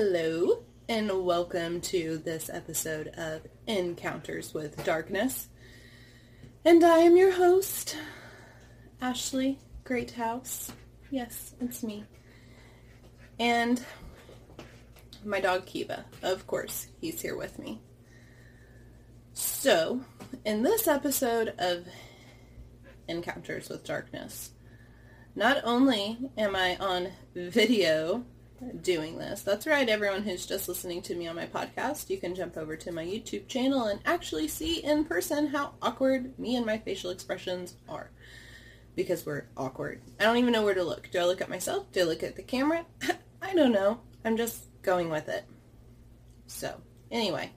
Hello, and welcome to this episode of Encounters with Darkness. And I am your host, Ashley Greathouse. Yes, it's me. And my dog Kiva, of course, he's here with me. So, in this episode of Encounters with Darkness, not only am I on video doing this. That's right, everyone who's just listening to me on my podcast. You can jump over to my YouTube channel and actually see in person how awkward me and my facial expressions are. Because we're awkward. I don't even know where to look. Do I look at myself? Do I look at the camera? I don't know. I'm just going with it. So, anyway.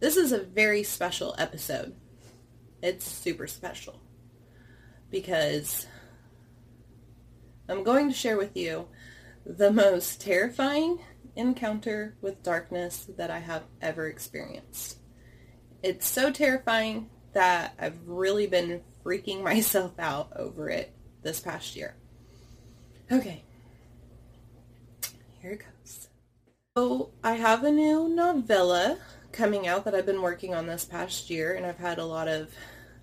This is a very special episode. It's super special. Because I'm going to share with you the most terrifying encounter with darkness that I have ever experienced. It's so terrifying that I've really been freaking myself out over it this past year. Okay. Here it goes. So I have a new novella coming out that I've been working on this past year and I've had a lot of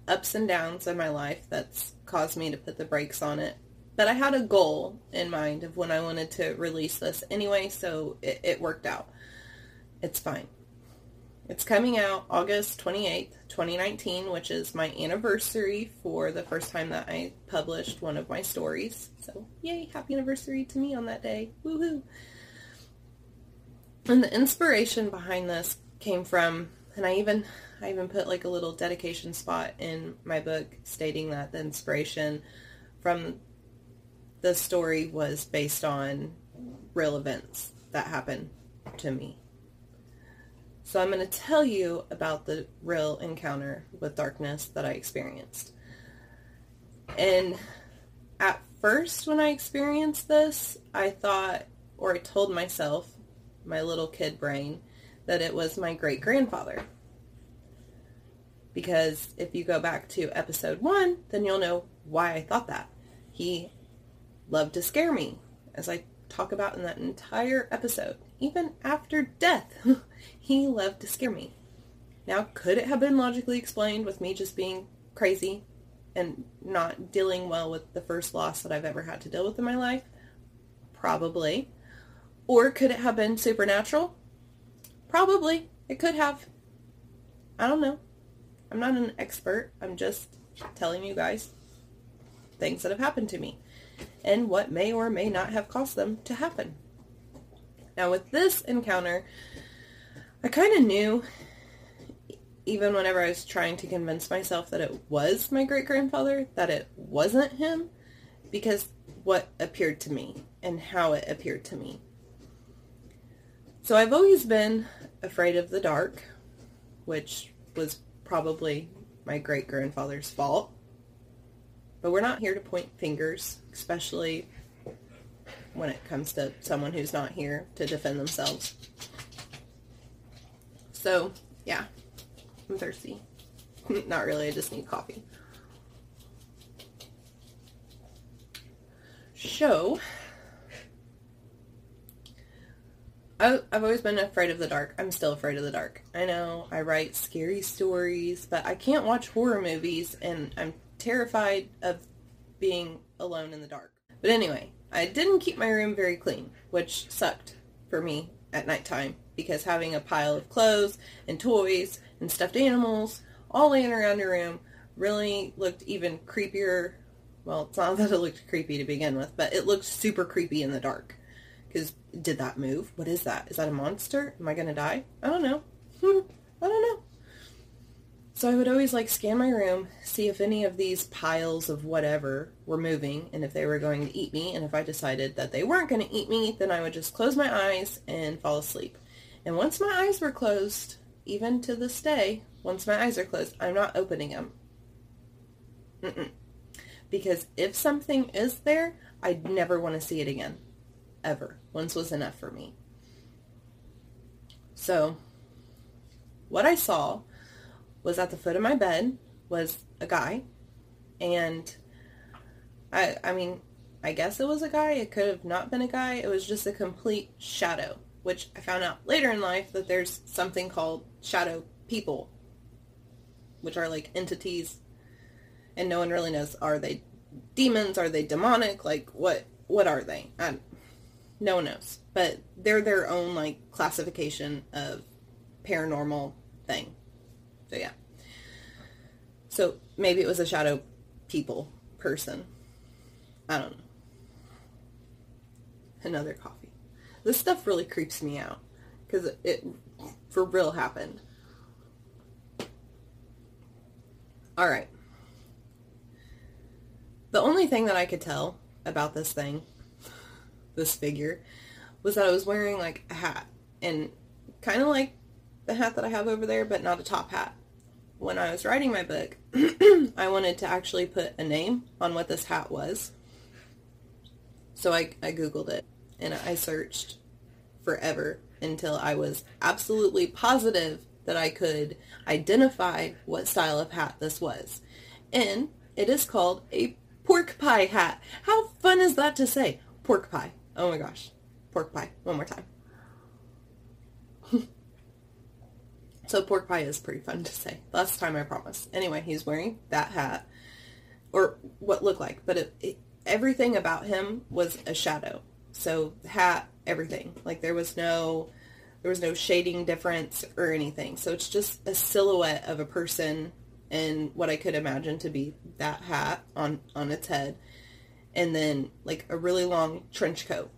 ups and downs in my life that's caused me to put the brakes on it but I had a goal in mind of when I wanted to release this anyway, so it, it worked out. It's fine. It's coming out August 28th, 2019, which is my anniversary for the first time that I published one of my stories. So yay, happy anniversary to me on that day. Woohoo! And the inspiration behind this came from, and I even, I even put like a little dedication spot in my book stating that the inspiration from the story was based on real events that happened to me. So I'm going to tell you about the real encounter with darkness that I experienced. And at first when I experienced this, I thought, or I told myself, my little kid brain, that it was my great-grandfather. Because if you go back to episode one, then you'll know why I thought that. He loved to scare me, as I talk about in that entire episode. Even after death, he loved to scare me. Now, could it have been logically explained with me just being crazy and not dealing well with the first loss that I've ever had to deal with in my life? Probably. Or could it have been supernatural? Probably. It could have. I don't know. I'm not an expert. I'm just telling you guys things that have happened to me and what may or may not have caused them to happen. Now with this encounter, I kind of knew, even whenever I was trying to convince myself that it was my great-grandfather, that it wasn't him, because what appeared to me and how it appeared to me. So I've always been afraid of the dark, which was probably my great-grandfather's fault. But we're not here to point fingers, especially when it comes to someone who's not here to defend themselves. So, yeah, I'm thirsty. not really, I just need coffee. So, I, I've always been afraid of the dark. I'm still afraid of the dark. I know I write scary stories, but I can't watch horror movies and I'm terrified of being alone in the dark. But anyway, I didn't keep my room very clean, which sucked for me at nighttime because having a pile of clothes and toys and stuffed animals all laying around your room really looked even creepier. Well, it's not that it looked creepy to begin with, but it looked super creepy in the dark. Because did that move? What is that? Is that a monster? Am I going to die? I don't know. I don't know. So I would always like scan my room, see if any of these piles of whatever were moving and if they were going to eat me. And if I decided that they weren't going to eat me, then I would just close my eyes and fall asleep. And once my eyes were closed, even to this day, once my eyes are closed, I'm not opening them. Mm-mm. Because if something is there, I'd never want to see it again. Ever. Once was enough for me. So, what I saw was at the foot of my bed was a guy. And I I mean I guess it was a guy. It could have not been a guy. It was just a complete shadow which I found out later in life that there's something called shadow people, which are like entities, and no one really knows are they demons, are they demonic, like what what are they? I, no one knows, but they're their own like classification of paranormal thing. So yeah. So maybe it was a shadow people person. I don't know. Another coffee. This stuff really creeps me out because it, for real happened. All right. The only thing that I could tell about this thing, this figure, was that I was wearing like a hat and kind of like the hat that I have over there, but not a top hat. When I was writing my book, I wanted to actually put a name on what this hat was. So I, I Googled it and I searched forever until I was absolutely positive that I could identify what style of hat this was. And it is called a pork pie hat. How fun is that to say? Pork pie. Oh my gosh. Pork pie. One more time. so pork pie is pretty fun to say. Last time I promise. Anyway, he's wearing that hat. Or what looked like. But it, it, everything about him was a shadow. So hat, everything. Like there was no there was no shading difference or anything. So it's just a silhouette of a person and what I could imagine to be that hat on on its head and then like a really long trench coat.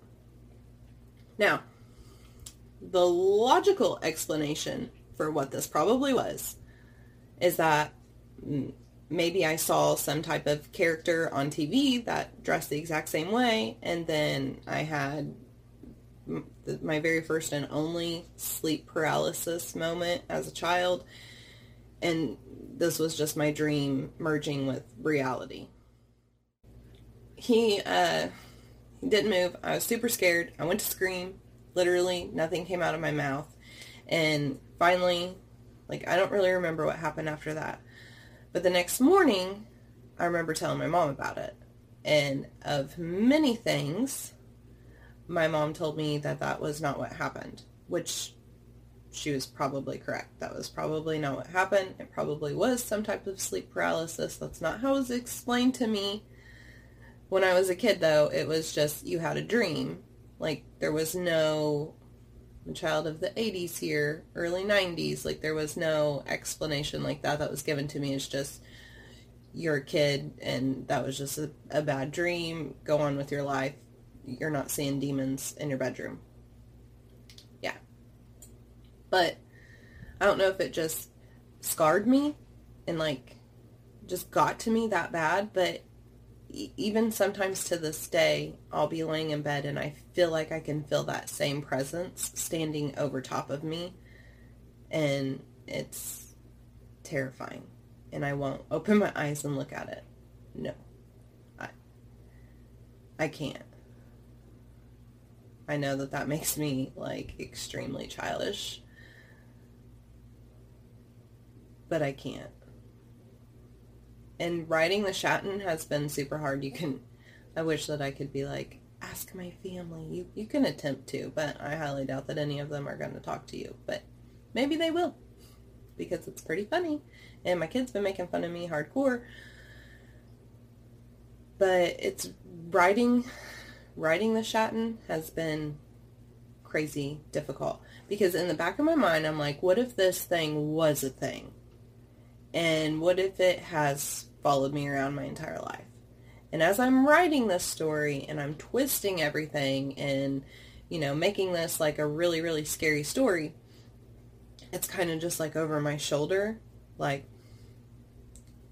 Now, the logical explanation for what this probably was is that maybe I saw some type of character on TV that dressed the exact same way, and then I had my very first and only sleep paralysis moment as a child, and this was just my dream merging with reality. He uh, didn't move. I was super scared. I went to scream. Literally, nothing came out of my mouth. And finally, like, I don't really remember what happened after that. But the next morning, I remember telling my mom about it. And of many things, my mom told me that that was not what happened, which she was probably correct. That was probably not what happened. It probably was some type of sleep paralysis. That's not how it was explained to me. When I was a kid, though, it was just you had a dream. Like, there was no a child of the 80s here, early 90s. Like there was no explanation like that that was given to me. It's just you're a kid and that was just a, a bad dream. Go on with your life. You're not seeing demons in your bedroom. Yeah. But I don't know if it just scarred me and like just got to me that bad, but even sometimes to this day, I'll be laying in bed and I feel like I can feel that same presence standing over top of me. And it's terrifying. And I won't open my eyes and look at it. No. I, I can't. I know that that makes me like extremely childish. But I can't and writing the Schatten has been super hard. You can, I wish that I could be like, ask my family. You, you can attempt to, but I highly doubt that any of them are going to talk to you. But maybe they will because it's pretty funny. And my kid's been making fun of me hardcore. But it's writing, writing the Schatten has been crazy difficult because in the back of my mind, I'm like, what if this thing was a thing? And what if it has followed me around my entire life? And as I'm writing this story and I'm twisting everything and, you know, making this like a really, really scary story, it's kind of just like over my shoulder, like,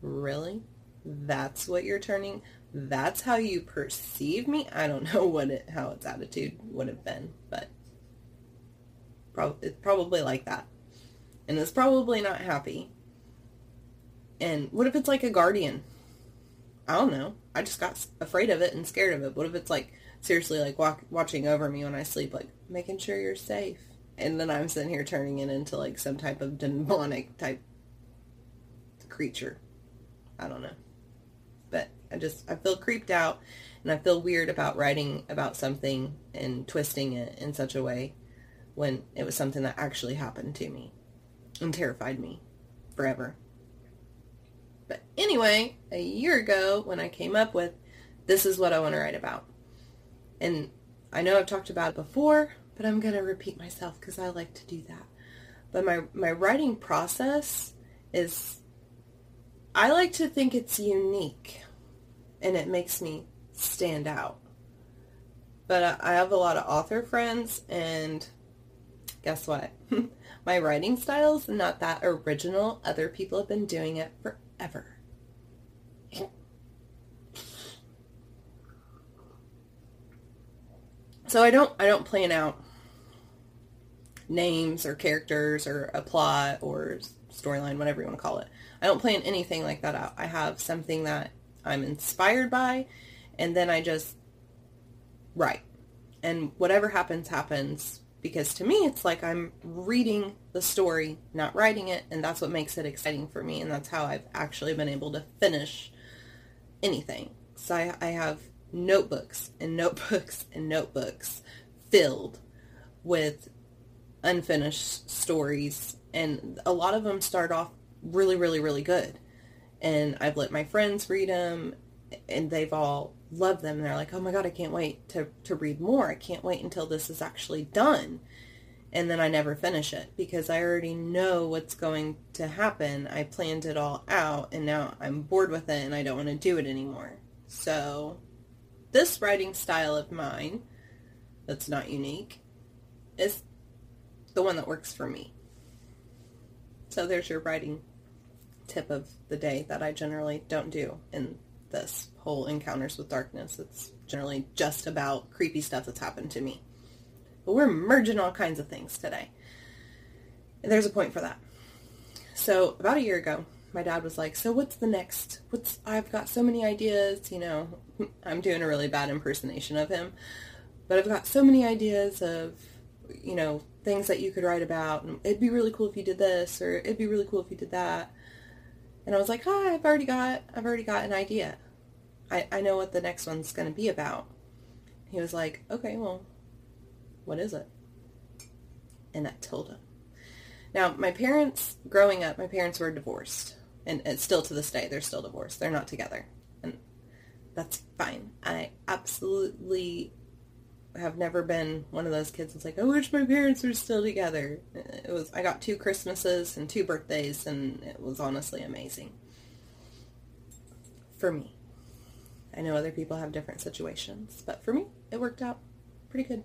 really? That's what you're turning? That's how you perceive me? I don't know what it, how its attitude would have been, but prob- it's probably like that. And it's probably not happy. And what if it's like a guardian? I don't know. I just got afraid of it and scared of it. What if it's like seriously like walk, watching over me when I sleep, like making sure you're safe? And then I'm sitting here turning it into like some type of demonic type creature. I don't know. But I just, I feel creeped out and I feel weird about writing about something and twisting it in such a way when it was something that actually happened to me and terrified me forever. But anyway, a year ago when I came up with this is what I want to write about. And I know I've talked about it before, but I'm going to repeat myself because I like to do that. But my, my writing process is, I like to think it's unique and it makes me stand out. But I have a lot of author friends and guess what? my writing style is not that original. Other people have been doing it forever. So I don't I don't plan out names or characters or a plot or storyline, whatever you want to call it. I don't plan anything like that out. I have something that I'm inspired by and then I just write. And whatever happens happens because to me it's like I'm reading the story, not writing it, and that's what makes it exciting for me and that's how I've actually been able to finish anything. So I, I have notebooks and notebooks and notebooks filled with unfinished stories and a lot of them start off really really really good and I've let my friends read them and they've all loved them. They're like oh my god I can't wait to, to read more. I can't wait until this is actually done. And then I never finish it because I already know what's going to happen. I planned it all out and now I'm bored with it and I don't want to do it anymore. So this writing style of mine, that's not unique, is the one that works for me. So there's your writing tip of the day that I generally don't do in this whole Encounters with Darkness. It's generally just about creepy stuff that's happened to me. But we're merging all kinds of things today. And there's a point for that. So about a year ago, my dad was like, so what's the next? What's, I've got so many ideas, you know, I'm doing a really bad impersonation of him, but I've got so many ideas of, you know, things that you could write about. And it'd be really cool if you did this, or it'd be really cool if you did that. And I was like, hi, I've already got, I've already got an idea. I, I know what the next one's going to be about. He was like, okay, well, what is it? And I told him. Now, my parents, growing up, my parents were divorced. And, and still to this day they're still divorced. They're not together. And that's fine. I absolutely have never been one of those kids that's like i wish my parents were still together. It was i got two christmases and two birthdays and it was honestly amazing. For me i know other people have different situations but for me it worked out pretty good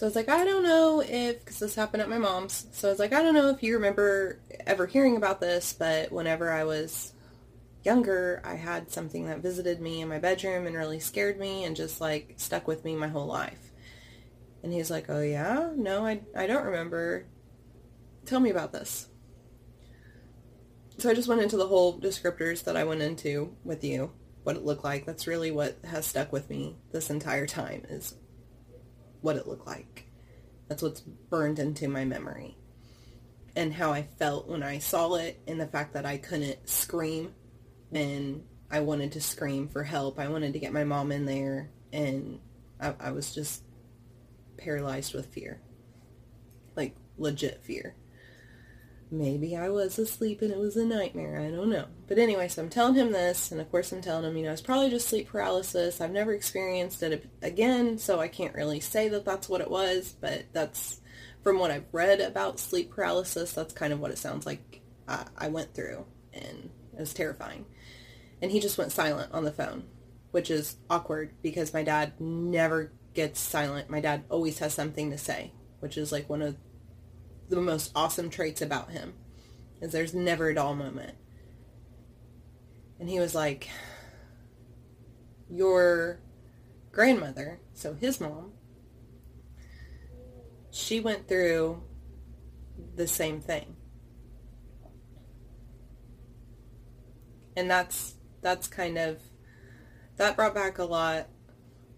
so I was like, I don't know if, because this happened at my mom's, so I was like, I don't know if you remember ever hearing about this, but whenever I was younger, I had something that visited me in my bedroom and really scared me and just like stuck with me my whole life. And he's like, oh yeah? No, I, I don't remember. Tell me about this. So I just went into the whole descriptors that I went into with you, what it looked like. That's really what has stuck with me this entire time is what it looked like. That's what's burned into my memory. And how I felt when I saw it and the fact that I couldn't scream and I wanted to scream for help. I wanted to get my mom in there and I, I was just paralyzed with fear. Like legit fear maybe I was asleep and it was a nightmare. I don't know. But anyway, so I'm telling him this, and of course I'm telling him, you know, it's probably just sleep paralysis. I've never experienced it again, so I can't really say that that's what it was, but that's from what I've read about sleep paralysis, that's kind of what it sounds like I, I went through, and it was terrifying. And he just went silent on the phone, which is awkward because my dad never gets silent. My dad always has something to say, which is like one of the most awesome traits about him is there's never a dull moment. And he was like, your grandmother, so his mom, she went through the same thing. And that's that's kind of that brought back a lot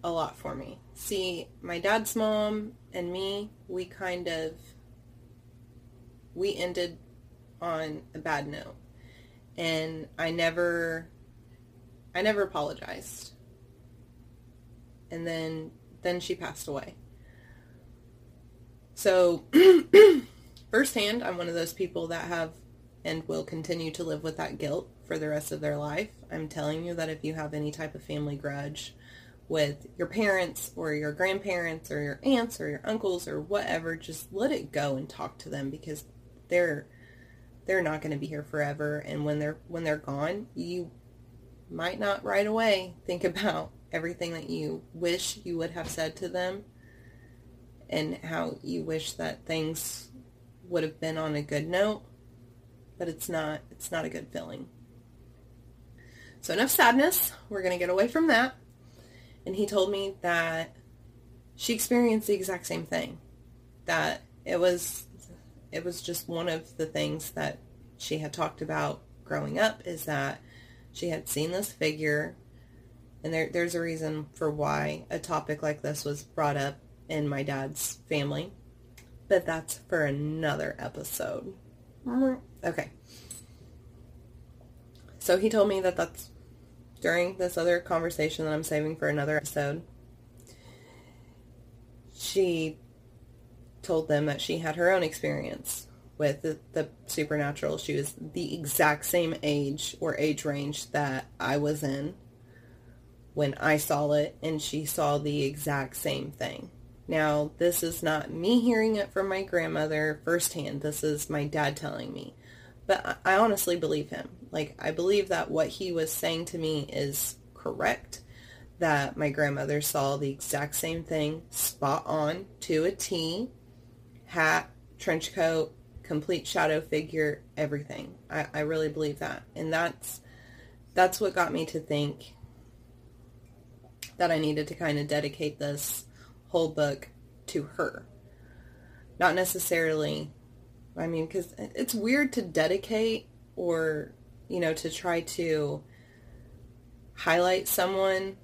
a lot for me. See, my dad's mom and me, we kind of we ended on a bad note. And I never I never apologized. And then then she passed away. So, firsthand, I'm one of those people that have and will continue to live with that guilt for the rest of their life. I'm telling you that if you have any type of family grudge with your parents or your grandparents or your aunts or your uncles or whatever, just let it go and talk to them because they're they're not going to be here forever and when they're when they're gone, you might not right away think about everything that you wish you would have said to them and how you wish that things would have been on a good note but it's not it's not a good feeling. So enough sadness. We're going to get away from that. And he told me that she experienced the exact same thing that it was it was just one of the things that she had talked about growing up is that she had seen this figure and there, there's a reason for why a topic like this was brought up in my dad's family. But that's for another episode. Okay. So he told me that that's during this other conversation that I'm saving for another episode. She told them that she had her own experience with the, the, supernatural. She was the exact same age or age range that I was in when I saw it, and she saw the exact same thing. Now, this is not me hearing it from my grandmother firsthand. This is my dad telling me. But I honestly believe him. Like, I believe that what he was saying to me is correct. That my grandmother saw the exact same thing, spot on, to a T. Hat, trench coat, complete shadow figure, everything. I, I really believe that. And that's that's what got me to think that I needed to kind of dedicate this whole book to her. Not necessarily, I mean, because it's weird to dedicate or, you know, to try to highlight someone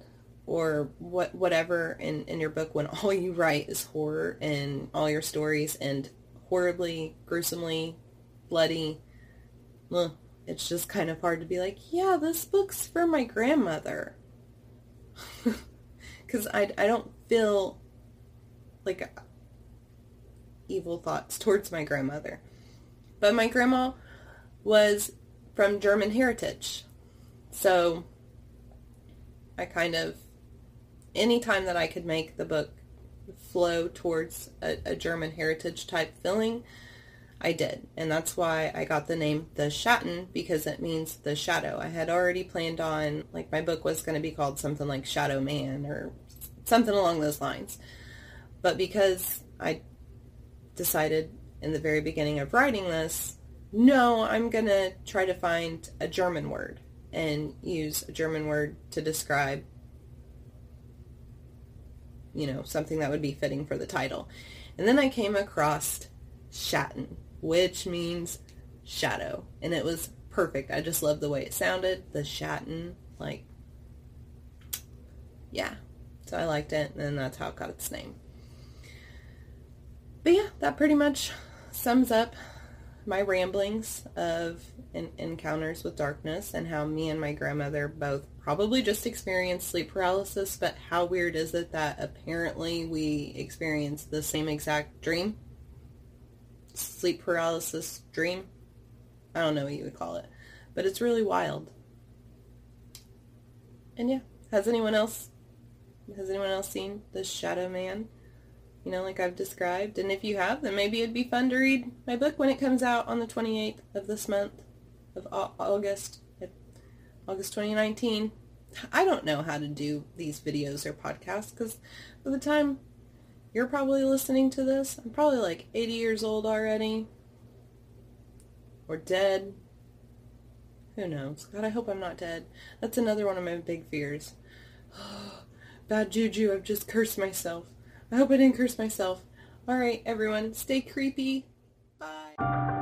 or what whatever in, in your book when all you write is horror and all your stories and horribly, gruesomely, bloody. Well, it's just kind of hard to be like, yeah, this book's for my grandmother. Because I, I don't feel like evil thoughts towards my grandmother. But my grandma was from German heritage. So I kind of, anytime that I could make the book flow towards a, a German heritage type feeling, I did. And that's why I got the name The Schatten because it means the shadow. I had already planned on, like my book was going to be called something like Shadow Man or something along those lines. But because I decided in the very beginning of writing this, no, I'm going to try to find a German word and use a German word to describe you know, something that would be fitting for the title. And then I came across Schatten, which means shadow. And it was perfect. I just loved the way it sounded. The Schatten, like, yeah. So I liked it, and that's how it got its name. But yeah, that pretty much sums up my ramblings of encounters with darkness and how me and my grandmother both probably just experienced sleep paralysis, but how weird is it that apparently we experienced the same exact dream? Sleep paralysis dream? I don't know what you would call it, but it's really wild. And yeah, has anyone else has anyone else seen The Shadow Man? You know, like I've described. And if you have, then maybe it'd be fun to read my book when it comes out on the 28th of this month of August, August 2019. I don't know how to do these videos or podcasts because by the time you're probably listening to this, I'm probably like 80 years old already or dead. Who knows? God, I hope I'm not dead. That's another one of my big fears. Bad juju, I've just cursed myself. I hope I didn't curse myself. All right, everyone, stay creepy. Bye.